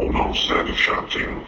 Almost had a shot in.